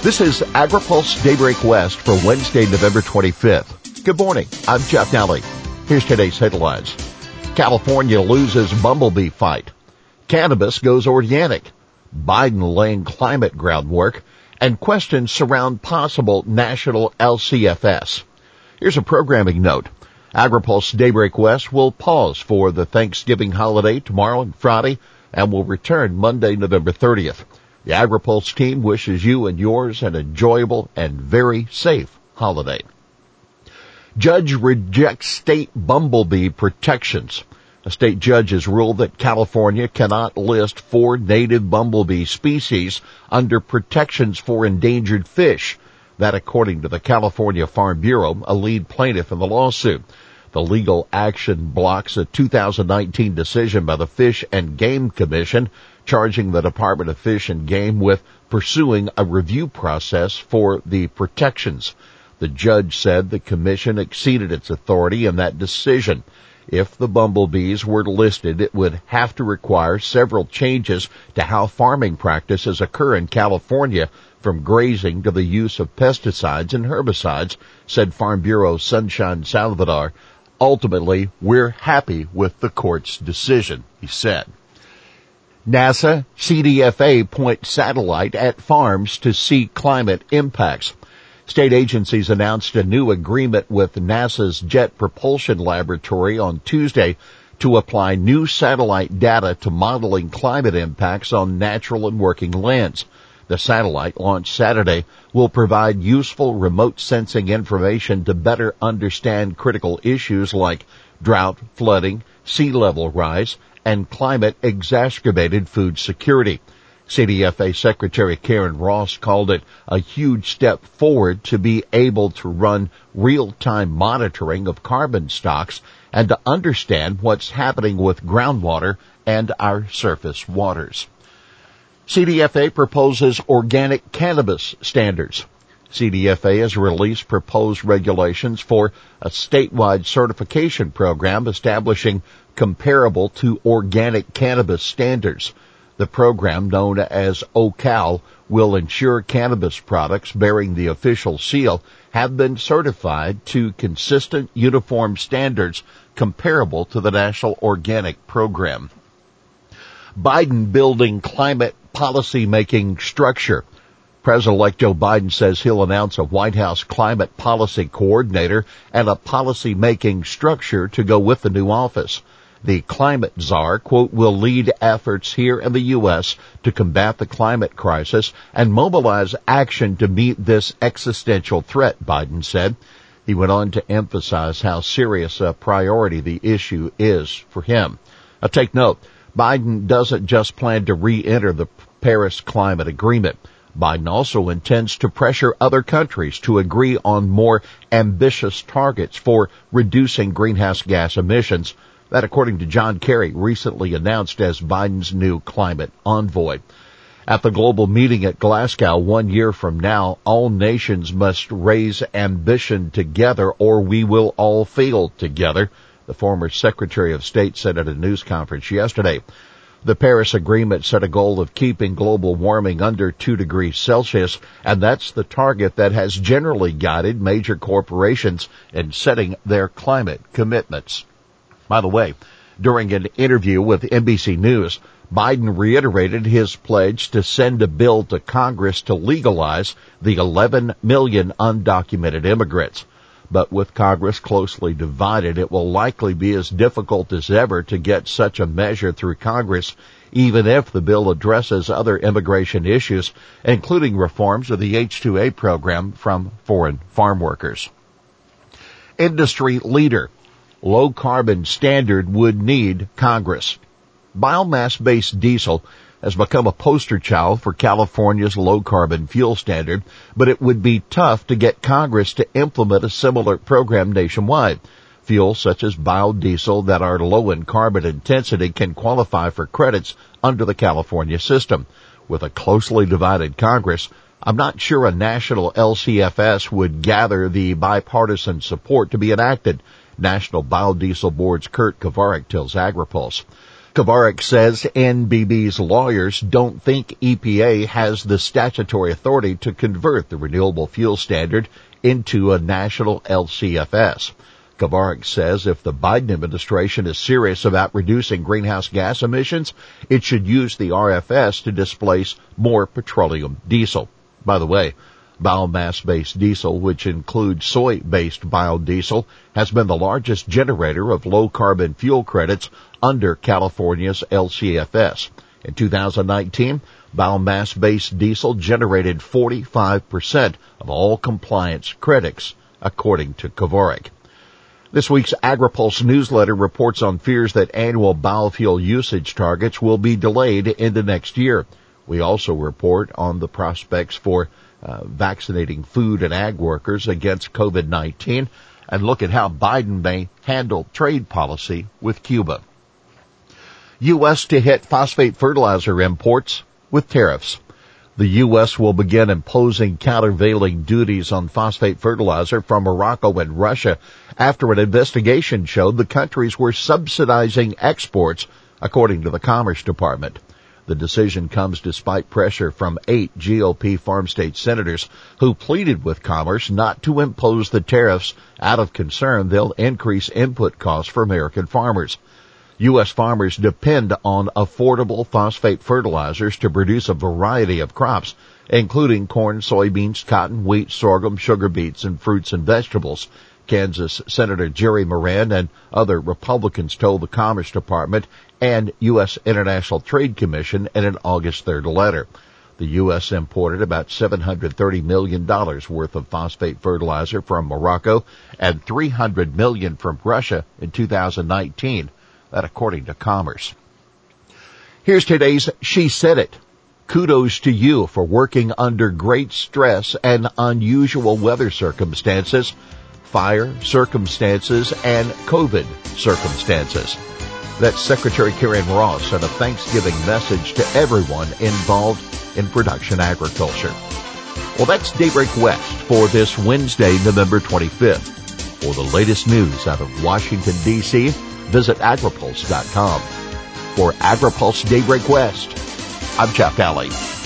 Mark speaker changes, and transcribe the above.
Speaker 1: This is AgriPulse Daybreak West for Wednesday, November 25th. Good morning. I'm Jeff Nalley. Here's today's headlines. California loses bumblebee fight. Cannabis goes organic. Biden laying climate groundwork and questions surround possible national LCFS. Here's a programming note. AgriPulse Daybreak West will pause for the Thanksgiving holiday tomorrow and Friday and will return Monday, November 30th. The AgriPulse team wishes you and yours an enjoyable and very safe holiday. Judge rejects state bumblebee protections. A state judge has ruled that California cannot list four native bumblebee species under protections for endangered fish. That according to the California Farm Bureau, a lead plaintiff in the lawsuit. The legal action blocks a 2019 decision by the Fish and Game Commission charging the Department of Fish and Game with pursuing a review process for the protections. The judge said the commission exceeded its authority in that decision. If the bumblebees were listed, it would have to require several changes to how farming practices occur in California from grazing to the use of pesticides and herbicides, said Farm Bureau Sunshine Salvador, Ultimately, we're happy with the court's decision, he said. NASA CDFA point satellite at farms to see climate impacts. State agencies announced a new agreement with NASA's Jet Propulsion Laboratory on Tuesday to apply new satellite data to modeling climate impacts on natural and working lands. The satellite launched Saturday will provide useful remote sensing information to better understand critical issues like drought, flooding, sea level rise, and climate exacerbated food security. CDFA Secretary Karen Ross called it a huge step forward to be able to run real-time monitoring of carbon stocks and to understand what's happening with groundwater and our surface waters. CDFA proposes organic cannabis standards. CDFA has released proposed regulations for a statewide certification program establishing comparable to organic cannabis standards. The program, known as OCAL, will ensure cannabis products bearing the official seal have been certified to consistent uniform standards comparable to the National Organic Program. Biden building climate policy making structure. President-elect Joe Biden says he'll announce a White House climate policy coordinator and a policy making structure to go with the new office. The climate czar, quote, will lead efforts here in the U.S. to combat the climate crisis and mobilize action to meet this existential threat, Biden said. He went on to emphasize how serious a priority the issue is for him. Now take note, Biden doesn't just plan to re-enter the Paris Climate Agreement. Biden also intends to pressure other countries to agree on more ambitious targets for reducing greenhouse gas emissions. That according to John Kerry, recently announced as Biden's new climate envoy. At the global meeting at Glasgow one year from now, all nations must raise ambition together or we will all fail together the former Secretary of State said at a news conference yesterday. The Paris Agreement set a goal of keeping global warming under 2 degrees Celsius, and that's the target that has generally guided major corporations in setting their climate commitments. By the way, during an interview with NBC News, Biden reiterated his pledge to send a bill to Congress to legalize the 11 million undocumented immigrants. But with Congress closely divided, it will likely be as difficult as ever to get such a measure through Congress, even if the bill addresses other immigration issues, including reforms of the H-2A program from foreign farm workers. Industry leader. Low carbon standard would need Congress. Biomass based diesel has become a poster child for California's low carbon fuel standard, but it would be tough to get Congress to implement a similar program nationwide. Fuels such as biodiesel that are low in carbon intensity can qualify for credits under the California system. With a closely divided Congress, I'm not sure a national LCFS would gather the bipartisan support to be enacted. National Biodiesel Board's Kurt Kovarik tells AgriPulse. Kovarik says NBB's lawyers don't think EPA has the statutory authority to convert the renewable fuel standard into a national LCFS. Kovarik says if the Biden administration is serious about reducing greenhouse gas emissions, it should use the RFS to displace more petroleum diesel. By the way, biomass-based diesel, which includes soy-based biodiesel, has been the largest generator of low-carbon fuel credits under California's LCFS. In 2019, biomass-based diesel generated 45% of all compliance credits, according to Kovarik. This week's AgriPulse newsletter reports on fears that annual biofuel usage targets will be delayed into next year. We also report on the prospects for uh, vaccinating food and ag workers against COVID-19 and look at how Biden may handle trade policy with Cuba. U.S. to hit phosphate fertilizer imports with tariffs. The U.S. will begin imposing countervailing duties on phosphate fertilizer from Morocco and Russia after an investigation showed the countries were subsidizing exports, according to the Commerce Department. The decision comes despite pressure from eight GOP farm state senators who pleaded with Commerce not to impose the tariffs out of concern they'll increase input costs for American farmers. U.S. farmers depend on affordable phosphate fertilizers to produce a variety of crops, including corn, soybeans, cotton, wheat, sorghum, sugar beets, and fruits and vegetables. Kansas Senator Jerry Moran and other Republicans told the Commerce Department and U.S. International Trade Commission in an August 3rd letter. The U.S. imported about $730 million worth of phosphate fertilizer from Morocco and 300 million from Russia in 2019. That according to Commerce. Here's today's She Said It. Kudos to you for working under great stress and unusual weather circumstances, fire circumstances, and COVID circumstances. That's Secretary Karen Ross and a Thanksgiving message to everyone involved in production agriculture. Well, that's Daybreak West for this Wednesday, November 25th. For the latest news out of Washington, D.C., visit agripulse.com. For AgriPulse Daybreak West, I'm Jeff Nalley.